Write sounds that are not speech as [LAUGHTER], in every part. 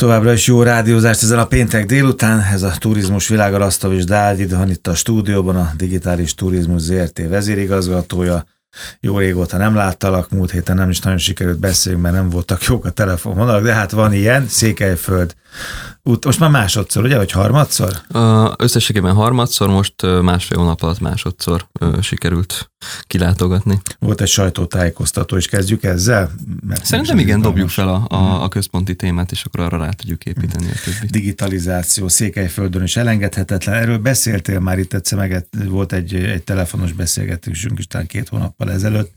Továbbra is jó rádiózást ezen a péntek délután. Ez a Turizmus Világa Rasztav Dávid van itt a stúdióban, a Digitális Turizmus ZRT vezérigazgatója. Jó régóta nem láttalak, múlt héten nem is nagyon sikerült beszélni, mert nem voltak jók a telefonvonalak, de hát van ilyen, Székelyföld út, most már másodszor, ugye, vagy harmadszor? Uh, összességében harmadszor, most másfél hónap alatt másodszor uh, sikerült kilátogatni. Volt egy sajtótájékoztató, és kezdjük ezzel? Mert Szerintem igen, dobjuk fel a, a, a központi témát, és akkor arra rá tudjuk építeni a többit. Digitalizáció Székelyföldön is elengedhetetlen. Erről beszéltél már itt egyszer, meg volt egy, egy telefonos beszélgetésünk is talán két hónappal ezelőtt.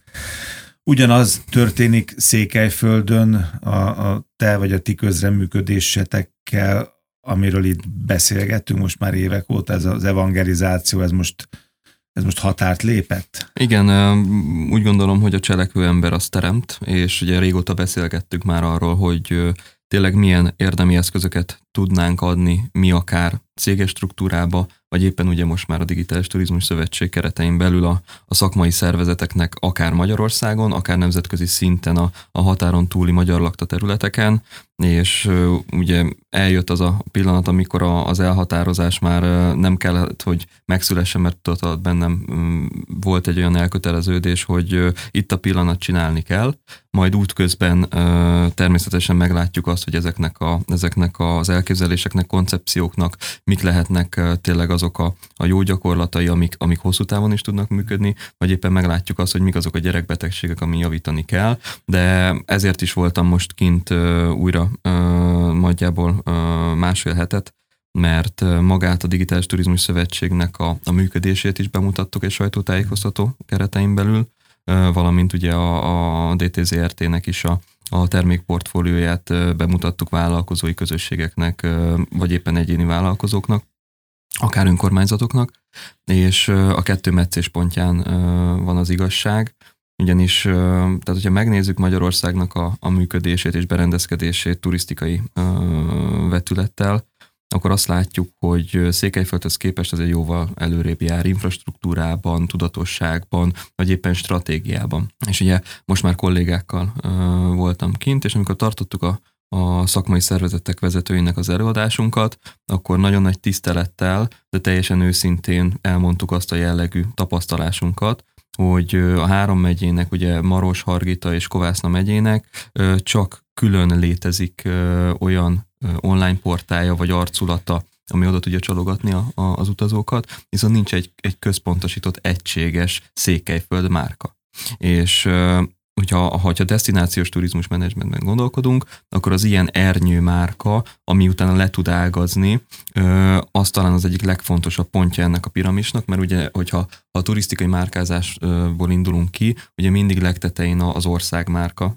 Ugyanaz történik Székelyföldön a, a te vagy a ti közreműködésetekkel, amiről itt beszélgettünk most már évek óta, ez az evangelizáció, ez most, ez most határt lépett? Igen, úgy gondolom, hogy a cselekvő ember az teremt, és ugye régóta beszélgettük már arról, hogy tényleg milyen érdemi eszközöket tudnánk adni mi akár céges struktúrába, vagy éppen ugye most már a Digitális Turizmus Szövetség keretein belül a, a szakmai szervezeteknek akár Magyarországon, akár nemzetközi szinten a, a határon túli magyar lakta területeken, és ugye eljött az a pillanat, amikor a, az elhatározás már nem kellett, hogy megszülessen, mert tudod, bennem um, volt egy olyan elköteleződés, hogy itt a pillanat csinálni kell, majd útközben természetesen meglátjuk azt, hogy ezeknek, a, ezeknek az elképzeléseknek, koncepcióknak mik lehetnek tényleg azok a, a jó gyakorlatai, amik, amik hosszú távon is tudnak működni, vagy éppen meglátjuk azt, hogy mik azok a gyerekbetegségek, ami javítani kell, de ezért is voltam most kint újra nagyjából másfél hetet, mert magát a Digitális Turizmus Szövetségnek a, a működését is bemutattuk egy sajtótájékoztató keretein belül, valamint ugye a, a DTZRT-nek is a, a termékportfólióját bemutattuk vállalkozói közösségeknek, vagy éppen egyéni vállalkozóknak, akár önkormányzatoknak, és a kettő meccés pontján van az igazság, ugyanis, tehát hogyha megnézzük Magyarországnak a, a működését és berendezkedését turisztikai vetülettel, akkor azt látjuk, hogy Székelyföldhöz képest ez egy jóval előrébb jár infrastruktúrában, tudatosságban, vagy éppen stratégiában. És ugye most már kollégákkal uh, voltam kint, és amikor tartottuk a, a szakmai szervezetek vezetőinek az előadásunkat, akkor nagyon nagy tisztelettel, de teljesen őszintén elmondtuk azt a jellegű tapasztalásunkat, hogy a három megyének, ugye Maros, Hargita és Kovászna megyének csak külön létezik olyan online portálja vagy arculata, ami oda tudja csalogatni a, a, az utazókat, viszont nincs egy, egy központosított, egységes Székelyföld márka. És hogyha ha destinációs turizmus menedzsmentben gondolkodunk, akkor az ilyen ernyő márka, ami utána le tud ágazni, az talán az egyik legfontosabb pontja ennek a piramisnak, mert ugye, hogyha ha a turisztikai márkázásból indulunk ki, ugye mindig legtetején az ország márka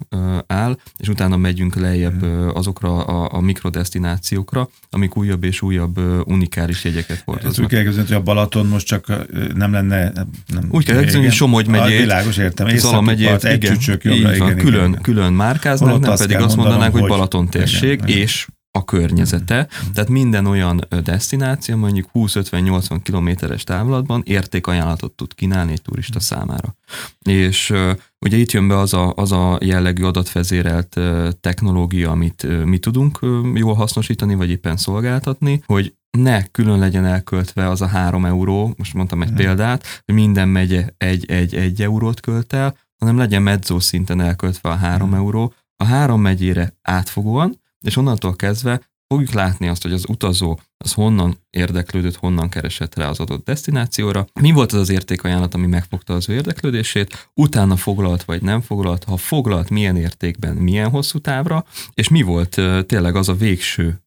áll, és utána megyünk lejjebb azokra a, a mikrodestinációkra, amik újabb és újabb unikális jegyeket hordoznak. Ezt úgy kell hogy a Balaton most csak nem lenne... Nem, úgy kell elképzelni, hogy Somogy megyét, világos, értem, Zala megyét, egy igen, csücsök, jobbra, igen, igen, külön, igen. külön márkáznánk, nem pedig azt mondanánk, hogy, Balaton térség, és a környezete, tehát minden olyan destináció mondjuk 20-50-80 kilométeres távlatban értékajánlatot tud kínálni egy turista számára. És ugye itt jön be az a, az a jellegű adatvezérelt technológia, amit mi tudunk jól hasznosítani, vagy éppen szolgáltatni, hogy ne külön legyen elköltve az a három euró, most mondtam egy mm. példát, hogy minden megye egy-egy-egy eurót költ el, hanem legyen medzó szinten elköltve a három mm. euró, a három megyére átfogóan, és onnantól kezdve fogjuk látni azt, hogy az utazó az honnan érdeklődött, honnan keresett rá az adott destinációra, mi volt az az értékajánlat, ami megfogta az ő érdeklődését, utána foglalt vagy nem foglalt, ha foglalt, milyen értékben, milyen hosszú távra, és mi volt tényleg az a végső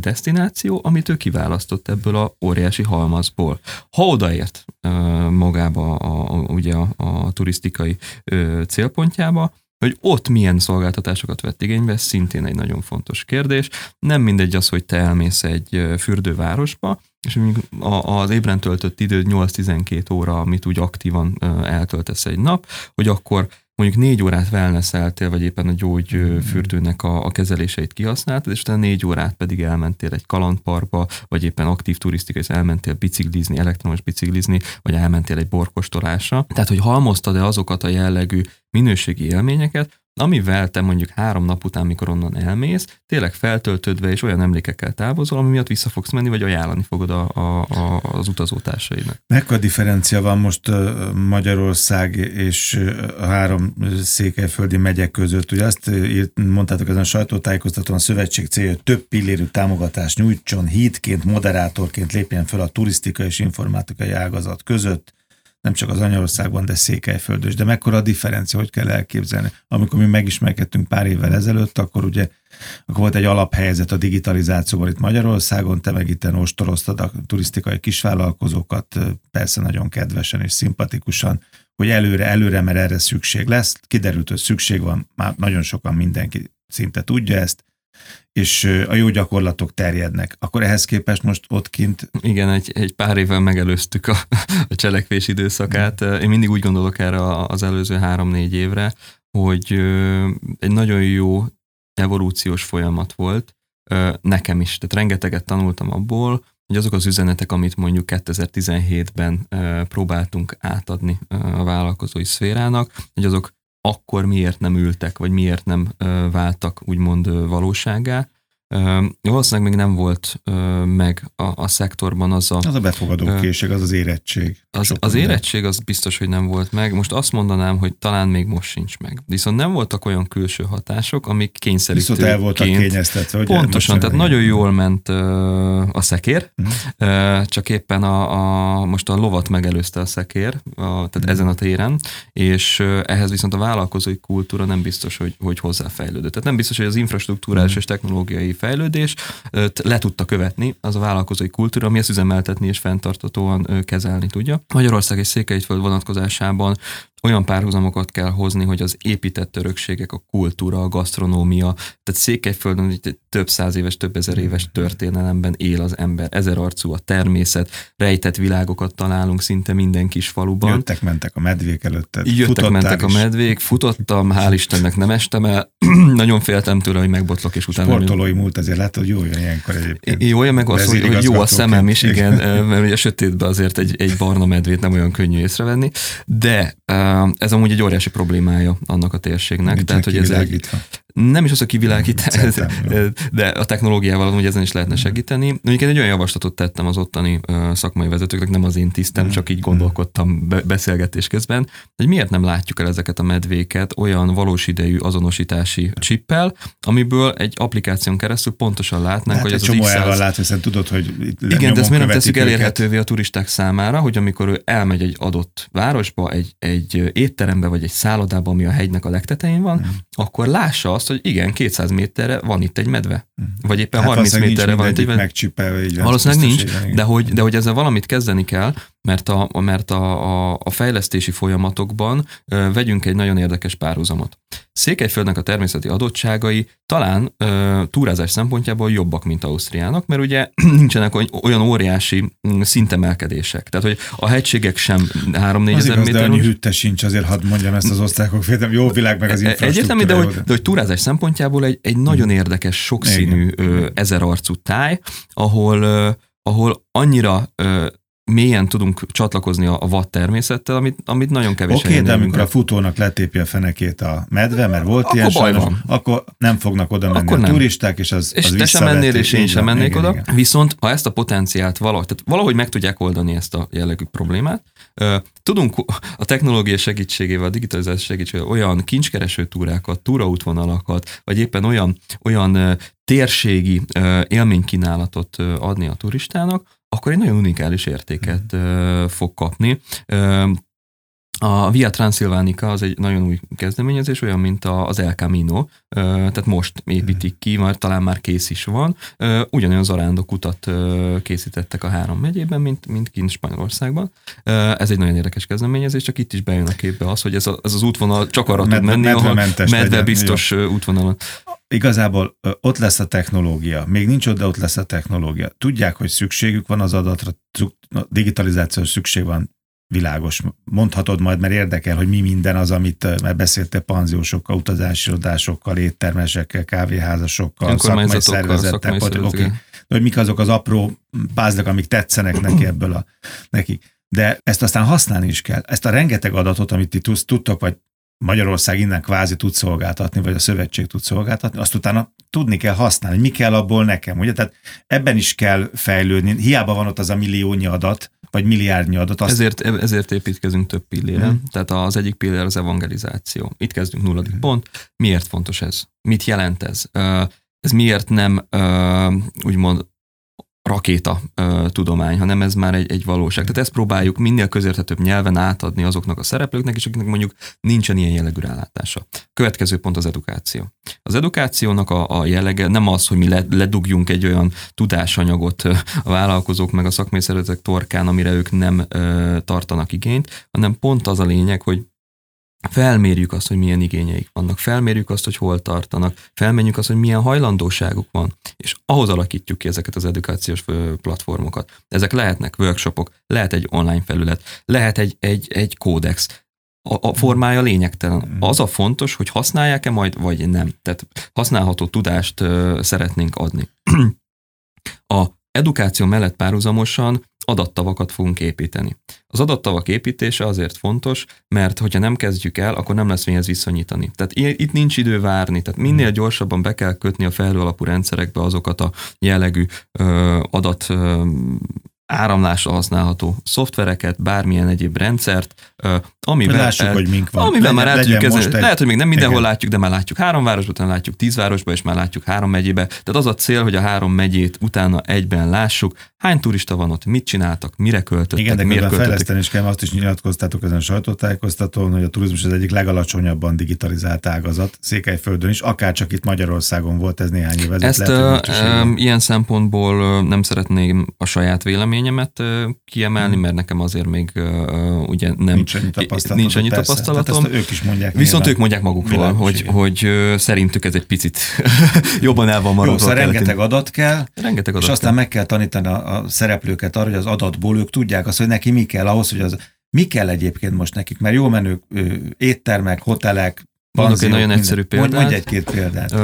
destináció, amit ő kiválasztott ebből a óriási halmazból. Ha odaért magába a, ugye a, a turisztikai célpontjába, hogy ott milyen szolgáltatásokat vett igénybe, szintén egy nagyon fontos kérdés. Nem mindegy az, hogy te elmész egy fürdővárosba, és az ébren töltött idő 8-12 óra, amit úgy aktívan eltöltesz egy nap, hogy akkor mondjuk négy órát wellnesseltél, vagy éppen a gyógyfürdőnek a, a kezeléseit kihasználtad, és utána négy órát pedig elmentél egy kalandparkba, vagy éppen aktív turisztika, és elmentél biciklizni, elektromos biciklizni, vagy elmentél egy borkostolásra. Tehát, hogy halmoztad-e azokat a jellegű minőségi élményeket, amivel te mondjuk három nap után, mikor onnan elmész, tényleg feltöltődve és olyan emlékekkel távozol, ami miatt vissza fogsz menni, vagy ajánlani fogod a, a, a, az utazótársaidnak. Mekkora differencia van most Magyarország és a három székelyföldi megyek között? Ugye azt mondtátok ezen a sajtótájékoztatón, a szövetség célja, hogy több pillérű támogatást nyújtson, hídként, moderátorként lépjen fel a turisztikai és informatikai ágazat között, nem csak az Anyországban, de Székelyföldös. De mekkora a differencia, hogy kell elképzelni? Amikor mi megismerkedtünk pár évvel ezelőtt, akkor ugye akkor volt egy alaphelyzet a digitalizációban itt Magyarországon, te meg itt ostoroztad a turisztikai kisvállalkozókat, persze nagyon kedvesen és szimpatikusan, hogy előre, előre, mert erre szükség lesz. Kiderült, hogy szükség van, már nagyon sokan mindenki szinte tudja ezt, és a jó gyakorlatok terjednek. Akkor ehhez képest most ott kint... Igen, egy, egy pár évvel megelőztük a, [LAUGHS] a cselekvés időszakát. Én mindig úgy gondolok erre az előző három-négy évre, hogy egy nagyon jó evolúciós folyamat volt nekem is. Tehát rengeteget tanultam abból, hogy azok az üzenetek, amit mondjuk 2017-ben próbáltunk átadni a vállalkozói szférának, hogy azok akkor miért nem ültek, vagy miért nem váltak úgymond valóságá. Valószínűleg még nem volt meg a, a szektorban az a... Az a befogadó készség, az az érettség. Az, az érettség az biztos, hogy nem volt meg. Most azt mondanám, hogy talán még most sincs meg. Viszont nem voltak olyan külső hatások, amik kényszerítőként... Viszont el voltak kényeztetve. Hogy pontosan, tehát nagyon jól ment a szekér, uh-huh. csak éppen a, a, most a lovat megelőzte a szekér, a, tehát uh-huh. ezen a téren, és ehhez viszont a vállalkozói kultúra nem biztos, hogy, hogy hozzáfejlődött. Tehát nem biztos, hogy az infrastruktúrás uh-huh. és technológiai fejlődés le tudta követni az a vállalkozói kultúra, ami ezt üzemeltetni és fenntartatóan kezelni tudja. Magyarország és Székelyföld vonatkozásában olyan párhuzamokat kell hozni, hogy az épített örökségek, a kultúra, a gasztronómia, tehát Székelyföldön egy több száz éves, több ezer éves történelemben él az ember, ezer arcú a természet, rejtett világokat találunk szinte minden kis faluban. Jöttek, mentek a medvék előtte. Jöttek, mentek is. a medvék, futottam, hál' Istennek nem estem el, [CLEARS THROAT] nagyon féltem tőle, hogy megbotlok, és utána... Sportolói múlt azért lehet, hogy jó jön ilyenkor egyébként. Jó, meg az, hogy, hogy jó a szemem is, igen, mert ugye a sötétben azért egy, egy barna medvét nem olyan könnyű észrevenni, de ez amúgy egy óriási problémája annak a térségnek. Nincs tehát, hogy ez egy, nem is az a kivilágítás, [LAUGHS] de a technológiával hogy ezen is lehetne segíteni. Mondjuk egy olyan javaslatot tettem az ottani szakmai vezetőknek, nem az én tisztem, csak így gondolkodtam beszélgetés közben, hogy miért nem látjuk el ezeket a medvéket olyan valós idejű azonosítási csippel, amiből egy applikáción keresztül pontosan látnánk, hát hogy ez az X100... lát, hiszen tudod, hogy Igen, de ezt miért nem tesszük elérhetővé a turisták számára, hogy amikor ő elmegy egy adott városba, egy, egy étterembe vagy egy szállodába, ami a hegynek a legtetején van, hmm. akkor lássa azt, azt, hogy igen, 200 méterre van itt egy medve. Mhm. Vagy éppen hát 30 méterre van itt egy medve. Valószínűleg nincs, de hogy, de hogy ezzel valamit kezdeni kell, mert a, mert a, a, a fejlesztési folyamatokban ö, vegyünk egy nagyon érdekes párhuzamot. Székelyföldnek a természeti adottságai talán ö, túrázás szempontjából jobbak, mint Ausztriának, mert ugye [CLEARS THROAT] nincsenek olyan óriási mm, szintemelkedések. Tehát, hogy a hegységek sem 3-4 ezer méter. De hűtte sincs, azért hadd mondjam ezt az osztályok féltem, jó világ meg az e, infrastruktúra. Egyértelmű, de hogy, de hogy túrázás szempontjából egy, egy nagyon érdekes, sokszínű, ö, ezerarcú táj, ahol, ö, ahol annyira ö, mélyen tudunk csatlakozni a, a vad természettel, amit, amit nagyon kevés Oké, okay, de amikor a futónak letépi a fenekét a medve, mert volt akkor ilyen sajnos, van. akkor nem fognak oda menni akkor a nem. turisták, és az, és az te sem mennél, és én sem mennék igen, oda. Igen. Viszont ha ezt a potenciált valahogy, tehát valahogy meg tudják oldani ezt a jellegű problémát, tudunk a technológia segítségével, a digitalizáció segítségével olyan kincskereső túrákat, túraútvonalakat, vagy éppen olyan, olyan térségi élménykínálatot adni a turistának, akkor egy nagyon unikális értéket mm. fog kapni. A Via Transilvanica az egy nagyon új kezdeményezés, olyan, mint az El Camino, tehát most építik ki, már talán már kész is van. Ugyanolyan zarándok utat készítettek a három megyében, mint, mint kint Spanyolországban. Ez egy nagyon érdekes kezdeményezés, csak itt is bejön a képbe az, hogy ez, a, ez az útvonal csak arra tud menni, ahol medve biztos jó. útvonalon. Igazából ott lesz a technológia. Még nincs ott, de ott lesz a technológia. Tudják, hogy szükségük van az adatra, digitalizációs szükség van világos. Mondhatod majd, mert érdekel, hogy mi minden az, amit már beszéltél panziósokkal, utazási irodásokkal, éttermesekkel, kávéházasokkal, szakmai szervezettel, okay. hogy mik azok az apró pázlak, amik tetszenek neki [CLEARS THROAT] ebből a, neki. De ezt aztán használni is kell. Ezt a rengeteg adatot, amit ti tudtok, vagy Magyarország innen kvázi tud szolgáltatni, vagy a szövetség tud szolgáltatni, azt utána tudni kell használni, mi kell abból nekem, ugye? Tehát ebben is kell fejlődni. Hiába van ott az a milliónyi adat, vagy milliárdnyi adat. Azt... Ezért, ezért építkezünk több pillére. Hmm. Tehát az egyik pillér az evangelizáció. Itt kezdünk nulladik hmm. pont. Miért fontos ez? Mit jelent ez? Ez miért nem úgymond rakéta ö, tudomány, hanem ez már egy, egy valóság. Tehát ezt próbáljuk minél közérthetőbb nyelven átadni azoknak a szereplőknek, és akiknek mondjuk nincsen ilyen jellegű rálátása. Következő pont az edukáció. Az edukációnak a, a jellege nem az, hogy mi ledugjunk egy olyan tudásanyagot a vállalkozók meg a szakmai torkán, amire ők nem ö, tartanak igényt, hanem pont az a lényeg, hogy felmérjük azt, hogy milyen igényeik vannak, felmérjük azt, hogy hol tartanak, felmérjük azt, hogy milyen hajlandóságuk van, és ahhoz alakítjuk ki ezeket az edukációs platformokat. Ezek lehetnek workshopok, lehet egy online felület, lehet egy, egy, egy kódex, a, a formája lényegtelen. Az a fontos, hogy használják-e majd, vagy nem. Tehát használható tudást ö, szeretnénk adni. [CLEARS THROAT] a edukáció mellett párhuzamosan adattavakat fogunk építeni. Az adattavak építése azért fontos, mert hogyha nem kezdjük el, akkor nem lesz mihez viszonyítani. Tehát itt nincs idő várni, tehát minél gyorsabban be kell kötni a felhő alapú rendszerekbe azokat a jellegű ö, adat ö, áramlásra használható szoftvereket, bármilyen egyéb rendszert, amivel, Lássuk, el, hogy mink van. amivel legyen, már el tudjuk kezelni. Egy... Lehet, hogy még nem mindenhol igen. látjuk, de már látjuk három városban, utána látjuk tíz városban, és már látjuk három megyébe. Tehát az a cél, hogy a három megyét utána egyben lássuk, hány turista van ott, mit csináltak, mire költöttek, Igen, de miért költöttek. fejleszteni is kell, azt is nyilatkoztátok ezen a sajtótájékoztatón, hogy a turizmus az egyik legalacsonyabban digitalizált ágazat Székelyföldön is, akár csak itt Magyarországon volt ez néhány év Ezt lehet, uh, ilyen szempontból nem szeretném a saját véleményemet kiemelni, hmm. mert nekem azért még ugye nem nincs annyi tapasztalatom. Nincs annyi tapasztalatom. Hát ők is mondják. Viszont nyilván. ők mondják magukról, hogy, hogy szerintük ez egy picit [LAUGHS] jobban el van maradva. Jó, szóval rengeteg adat kell, rengeteg adat és aztán meg kell tanítani a, a szereplőket arra, hogy az adatból ők tudják azt, hogy neki mi kell ahhoz, hogy az mi kell egyébként most nekik, mert jó menő éttermek, hotelek, Mondok egy nagyon egyszerű példát. Mondj egy-két példát.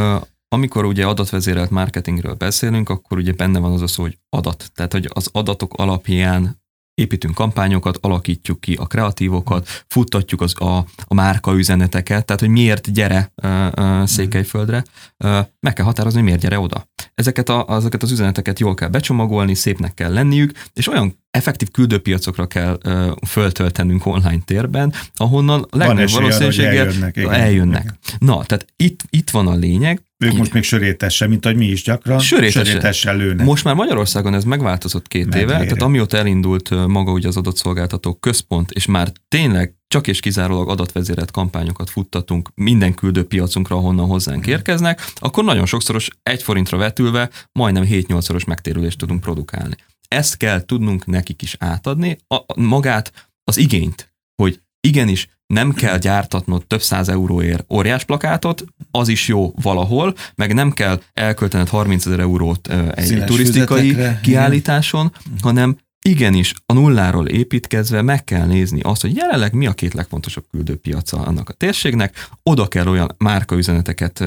Ö, amikor ugye adatvezérelt marketingről beszélünk, akkor ugye benne van az a szó, hogy adat. Tehát, hogy az adatok alapján építünk kampányokat, alakítjuk ki a kreatívokat, futtatjuk az, a, a márka üzeneteket, tehát hogy miért gyere uh, uh, Székelyföldre, uh, meg kell határozni, hogy miért gyere oda. Ezeket, a, ezeket az üzeneteket jól kell becsomagolni, szépnek kell lenniük, és olyan effektív küldőpiacokra kell uh, föltöltenünk online térben, ahonnan legnagyobb valószínűséggel eljönnek. Igen. eljönnek. Na, tehát itt, itt van a lényeg, ők most még sörétesse, mint ahogy mi is gyakran. Sörétesse. sörétesse lőnek. Most már Magyarországon ez megváltozott két Medvére. éve, tehát amióta elindult maga ugye az adatszolgáltató központ, és már tényleg csak és kizárólag adatvezérelt kampányokat futtatunk minden küldőpiacunkra, ahonnan hozzánk érkeznek, akkor nagyon sokszoros egy forintra vetülve majdnem 7-8-szoros megtérülést tudunk produkálni. Ezt kell tudnunk nekik is átadni, a, magát, az igényt, hogy igenis nem kell gyártatnod több száz euróért óriás plakátot, az is jó valahol, meg nem kell elköltened 30 ezer eurót egy Színes turisztikai kiállításon, igen. hanem igenis a nulláról építkezve meg kell nézni azt, hogy jelenleg mi a két legfontosabb küldőpiaca annak a térségnek, oda kell olyan márkaüzeneteket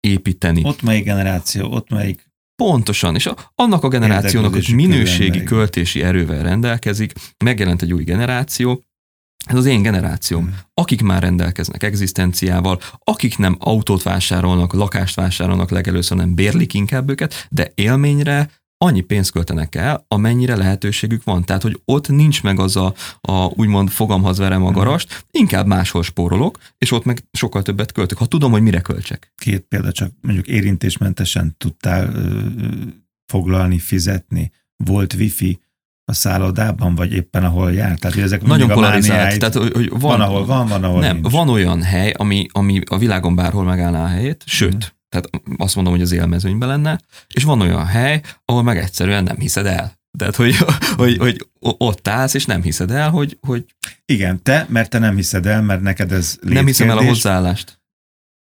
építeni. Ott melyik generáció, ott melyik Pontosan, és annak a generációnak, hogy minőségi költési erővel rendelkezik, megjelent egy új generáció, ez az én generációm, hmm. akik már rendelkeznek egzisztenciával, akik nem autót vásárolnak, lakást vásárolnak legelőször, nem bérlik inkább őket, de élményre annyi pénzt költenek el, amennyire lehetőségük van. Tehát, hogy ott nincs meg az a, a úgymond fogamhoz verem a hmm. garast, inkább máshol spórolok, és ott meg sokkal többet költök, ha tudom, hogy mire költsek. Két példa csak mondjuk érintésmentesen tudtál ö, foglalni, fizetni, volt wifi, a szállodában, vagy éppen ahol jár? Tehát, hogy ezek Nagyon polarizált. Tehát, hogy van, van, ahol van, van, ahol Nem, nincs. van olyan hely, ami, ami a világon bárhol megállná a helyét, sőt, hmm. tehát azt mondom, hogy az élmezőnyben lenne, és van olyan hely, ahol meg egyszerűen nem hiszed el. Tehát, hogy, [LAUGHS] hogy, hogy ott állsz, és nem hiszed el, hogy, hogy... Igen, te, mert te nem hiszed el, mert neked ez Nem hiszem el a hozzáállást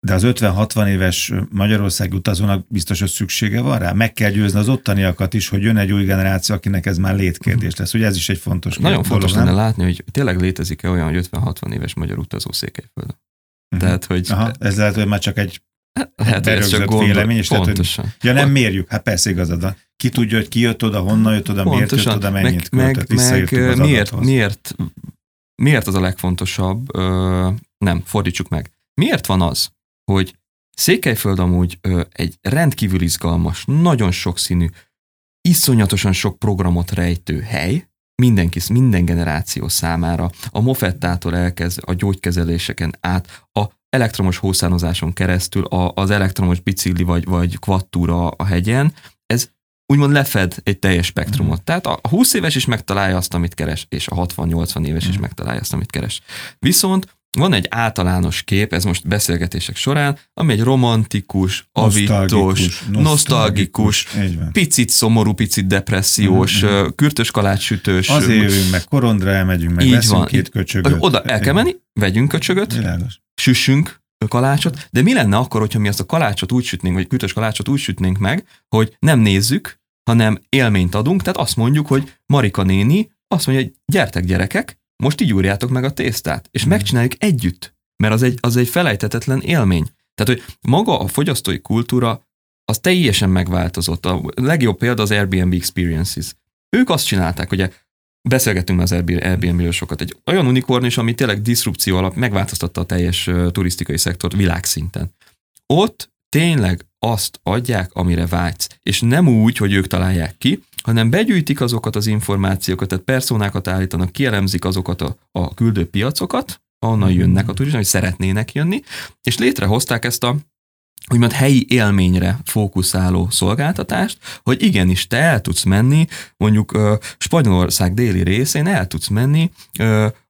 de az 50-60 éves Magyarország utazónak biztos, hogy szüksége van rá. Meg kell győzni az ottaniakat is, hogy jön egy új generáció, akinek ez már létkérdés lesz. Ugye ez is egy fontos Nagyon kérdés, fontos lenne látni, hogy tényleg létezik-e olyan, hogy 50-60 éves magyar utazó Székelyföldön. Uh-huh. Tehát, hogy... Aha, ez lehet, hogy már csak egy Hát, ez csak gondol, vélemény, és pontosan. Tehát, hogy, ja nem mérjük, hát persze igazad van. Ki tudja, hogy ki jött oda, honnan jött oda, pontosan. miért jött oda, mennyit meg, költött, meg, meg miért, miért miért az a legfontosabb, ö, nem, fordítsuk meg. Miért van az, hogy Székelyföld amúgy ö, egy rendkívül izgalmas, nagyon sokszínű, iszonyatosan sok programot rejtő hely, mindenki, minden generáció számára, a mofettától elkezd a gyógykezeléseken át, a elektromos hószánozáson keresztül, a, az elektromos bicikli vagy, vagy kvattúra a hegyen, ez úgymond lefed egy teljes spektrumot. Mm. Tehát a 20 éves is megtalálja azt, amit keres, és a 60-80 éves mm. is megtalálja azt, amit keres. Viszont van egy általános kép, ez most beszélgetések során, ami egy romantikus, avitos, nosztalgikus, nosztalgikus picit szomorú, picit depressziós, mm-hmm. kürtös kalácsütős. Azért jövünk meg, korondra elmegyünk meg, Így van. két köcsögöt. Oda el kell menni, vegyünk köcsögöt, Világos. süssünk kalácsot, de mi lenne akkor, hogyha mi azt a kalácsot úgy sütnénk, vagy kürtös kalácsot úgy sütnénk meg, hogy nem nézzük, hanem élményt adunk, tehát azt mondjuk, hogy Marika néni azt mondja, hogy gyertek gyerekek, most így úrjátok meg a tésztát, és mm. megcsináljuk együtt, mert az egy, az egy felejtetetlen élmény. Tehát, hogy maga a fogyasztói kultúra az teljesen megváltozott. A legjobb példa az Airbnb Experiences. Ők azt csinálták, ugye beszélgettünk már az Airbnb-ről sokat, egy olyan unikorn is, ami tényleg diszrupció alap megváltoztatta a teljes turisztikai szektort világszinten. Ott tényleg azt adják, amire vágysz. És nem úgy, hogy ők találják ki, hanem begyűjtik azokat az információkat, tehát personákat állítanak, kielemzik azokat a, a küldő piacokat, ahonnan hmm. jönnek a turisták, hogy szeretnének jönni, és létrehozták ezt a úgymond helyi élményre fókuszáló szolgáltatást, hogy igenis te el tudsz menni, mondjuk Spanyolország déli részén el tudsz menni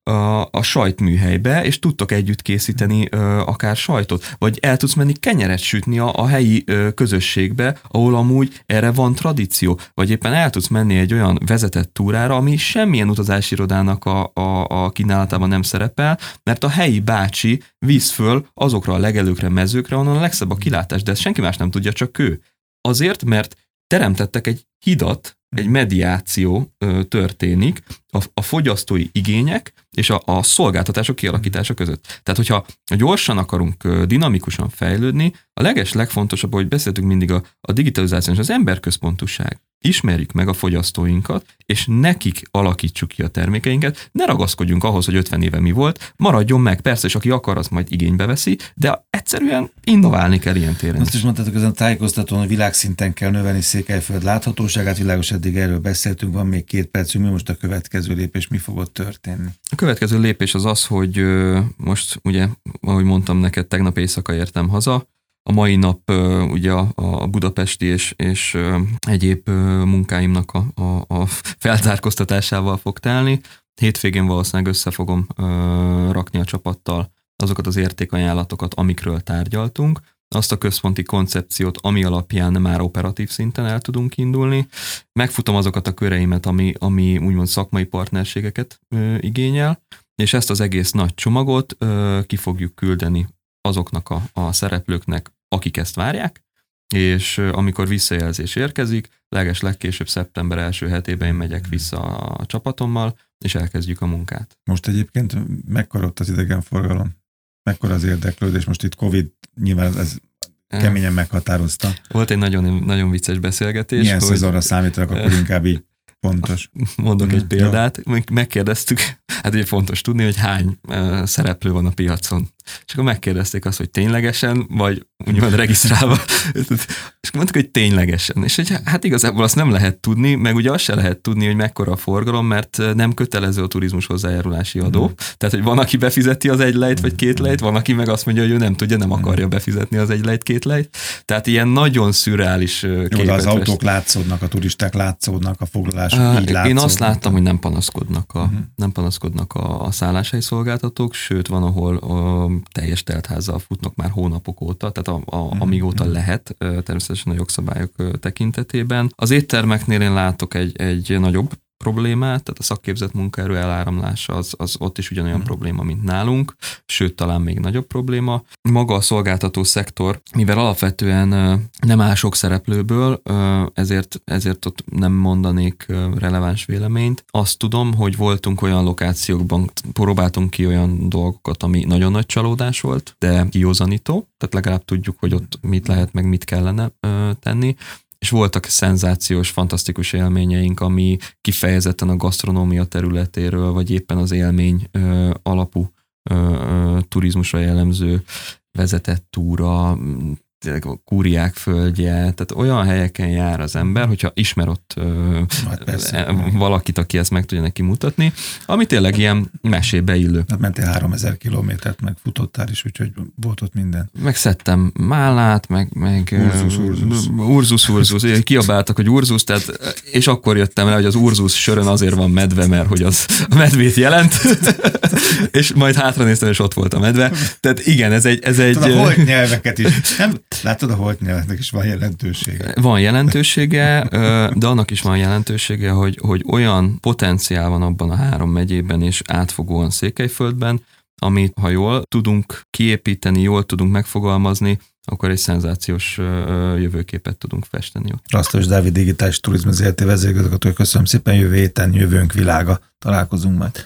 a, a sajtműhelybe, és tudtok együtt készíteni ö, akár sajtot, vagy el tudsz menni kenyeret sütni a, a helyi ö, közösségbe, ahol amúgy erre van tradíció, vagy éppen el tudsz menni egy olyan vezetett túrára, ami semmilyen utazási irodának a, a, a kínálatában nem szerepel, mert a helyi bácsi víz föl azokra a legelőkre, mezőkre, onnan a legszebb a kilátás, de ezt senki más nem tudja, csak ő. Azért, mert teremtettek egy hidat, egy mediáció ö, történik a, a fogyasztói igények és a, a szolgáltatások kialakítása között. Tehát, hogyha gyorsan akarunk dinamikusan fejlődni, a leges legfontosabb, hogy beszéltünk mindig a, a digitalizáció és az emberközpontúság ismerjük meg a fogyasztóinkat, és nekik alakítsuk ki a termékeinket, ne ragaszkodjunk ahhoz, hogy 50 éve mi volt, maradjon meg, persze, és aki akar, az majd igénybe veszi, de egyszerűen innoválni kell ilyen téren. Azt is mondtátok, ezen a tájékoztatón, hogy világszinten kell növelni Székelyföld láthatóságát, világos eddig erről beszéltünk, van még két percünk, mi most a következő lépés, mi fog ott történni? A következő lépés az az, hogy most ugye, ahogy mondtam neked, tegnap éjszaka értem haza, a mai nap ugye a, budapesti és, és egyéb munkáimnak a, a, a feltárkoztatásával fog telni. Hétvégén valószínűleg össze fogom rakni a csapattal azokat az értékajánlatokat, amikről tárgyaltunk, azt a központi koncepciót, ami alapján már operatív szinten el tudunk indulni. Megfutom azokat a köreimet, ami, ami úgymond szakmai partnerségeket ö, igényel, és ezt az egész nagy csomagot ö, ki fogjuk küldeni azoknak a, a szereplőknek, akik ezt várják, és amikor visszajelzés érkezik, leges legkésőbb szeptember első hetében én megyek vissza a csapatommal, és elkezdjük a munkát. Most egyébként mekkora ott az idegenforgalom? Mekkora az érdeklődés? Most itt Covid nyilván ez keményen meghatározta. Volt egy nagyon, nagyon vicces beszélgetés. Milyen hogy... szezonra számítanak, akkor inkább így Pontos. Mondok egy példát. Megkérdeztük, hát ugye fontos tudni, hogy hány szereplő van a piacon. És akkor megkérdezték azt, hogy ténylegesen, vagy úgymond regisztrálva. és mondtuk, hogy ténylegesen. És hogy hát igazából azt nem lehet tudni, meg ugye azt se lehet tudni, hogy mekkora a forgalom, mert nem kötelező a turizmus hozzájárulási adó. Mm. Tehát, hogy van, aki befizeti az egy lejt, vagy két lejt, van, aki meg azt mondja, hogy ő nem tudja, nem akarja befizetni az egy lejt, két lejt. Tehát ilyen nagyon szürreális Jó, az autók látszódnak, a turisták látszódnak, a foglalás így látszódnak. Én azt láttam, hogy nem panaszkodnak a, uh-huh. nem panaszkodnak a, a szálláshelyi szolgáltatók, sőt van, ahol a teljes teltházzal futnak már hónapok óta, tehát a, a, uh-huh. amígóta lehet, természetesen a jogszabályok tekintetében. Az éttermeknél én látok egy, egy nagyobb problémát, tehát a szakképzett munkaerő eláramlása az, az ott is ugyanolyan mm. probléma, mint nálunk, sőt talán még nagyobb probléma. Maga a szolgáltató szektor, mivel alapvetően nem áll sok szereplőből, ezért, ezért ott nem mondanék releváns véleményt. Azt tudom, hogy voltunk olyan lokációkban, próbáltunk ki olyan dolgokat, ami nagyon nagy csalódás volt, de kiózanító, tehát legalább tudjuk, hogy ott mit lehet, meg mit kellene tenni és voltak szenzációs, fantasztikus élményeink, ami kifejezetten a gasztronómia területéről, vagy éppen az élmény ö, alapú ö, ö, turizmusra jellemző vezetett túra, tényleg a kúriák földje, tehát olyan helyeken jár az ember, hogyha ismer ott hát valakit, aki ezt meg tudja neki mutatni, ami tényleg ilyen mesébe illő. Hát mentél 3000 kilométert, meg futottál is, úgyhogy volt ott minden. Megszedtem mállát, meg, meg urzus, urzus. urzus, urzus. Kiabáltak, hogy urzus, tehát, és akkor jöttem el, hogy az urzus sörön azért van medve, mert hogy az a medvét jelent, [LAUGHS] és majd hátranéztem, és ott volt a medve. Tehát igen, ez egy... Ez egy Tudom, a nyelveket is. Nem, Látod, a holt nyelvnek is van jelentősége. Van jelentősége, de annak is van jelentősége, hogy, hogy olyan potenciál van abban a három megyében és átfogóan Székelyföldben, amit ha jól tudunk kiépíteni, jól tudunk megfogalmazni, akkor egy szenzációs jövőképet tudunk festeni. Rasztos Dávid digitális turizmus ZRT vezérigazgató, köszönöm szépen, jövő héten jövőnk világa. Találkozunk majd.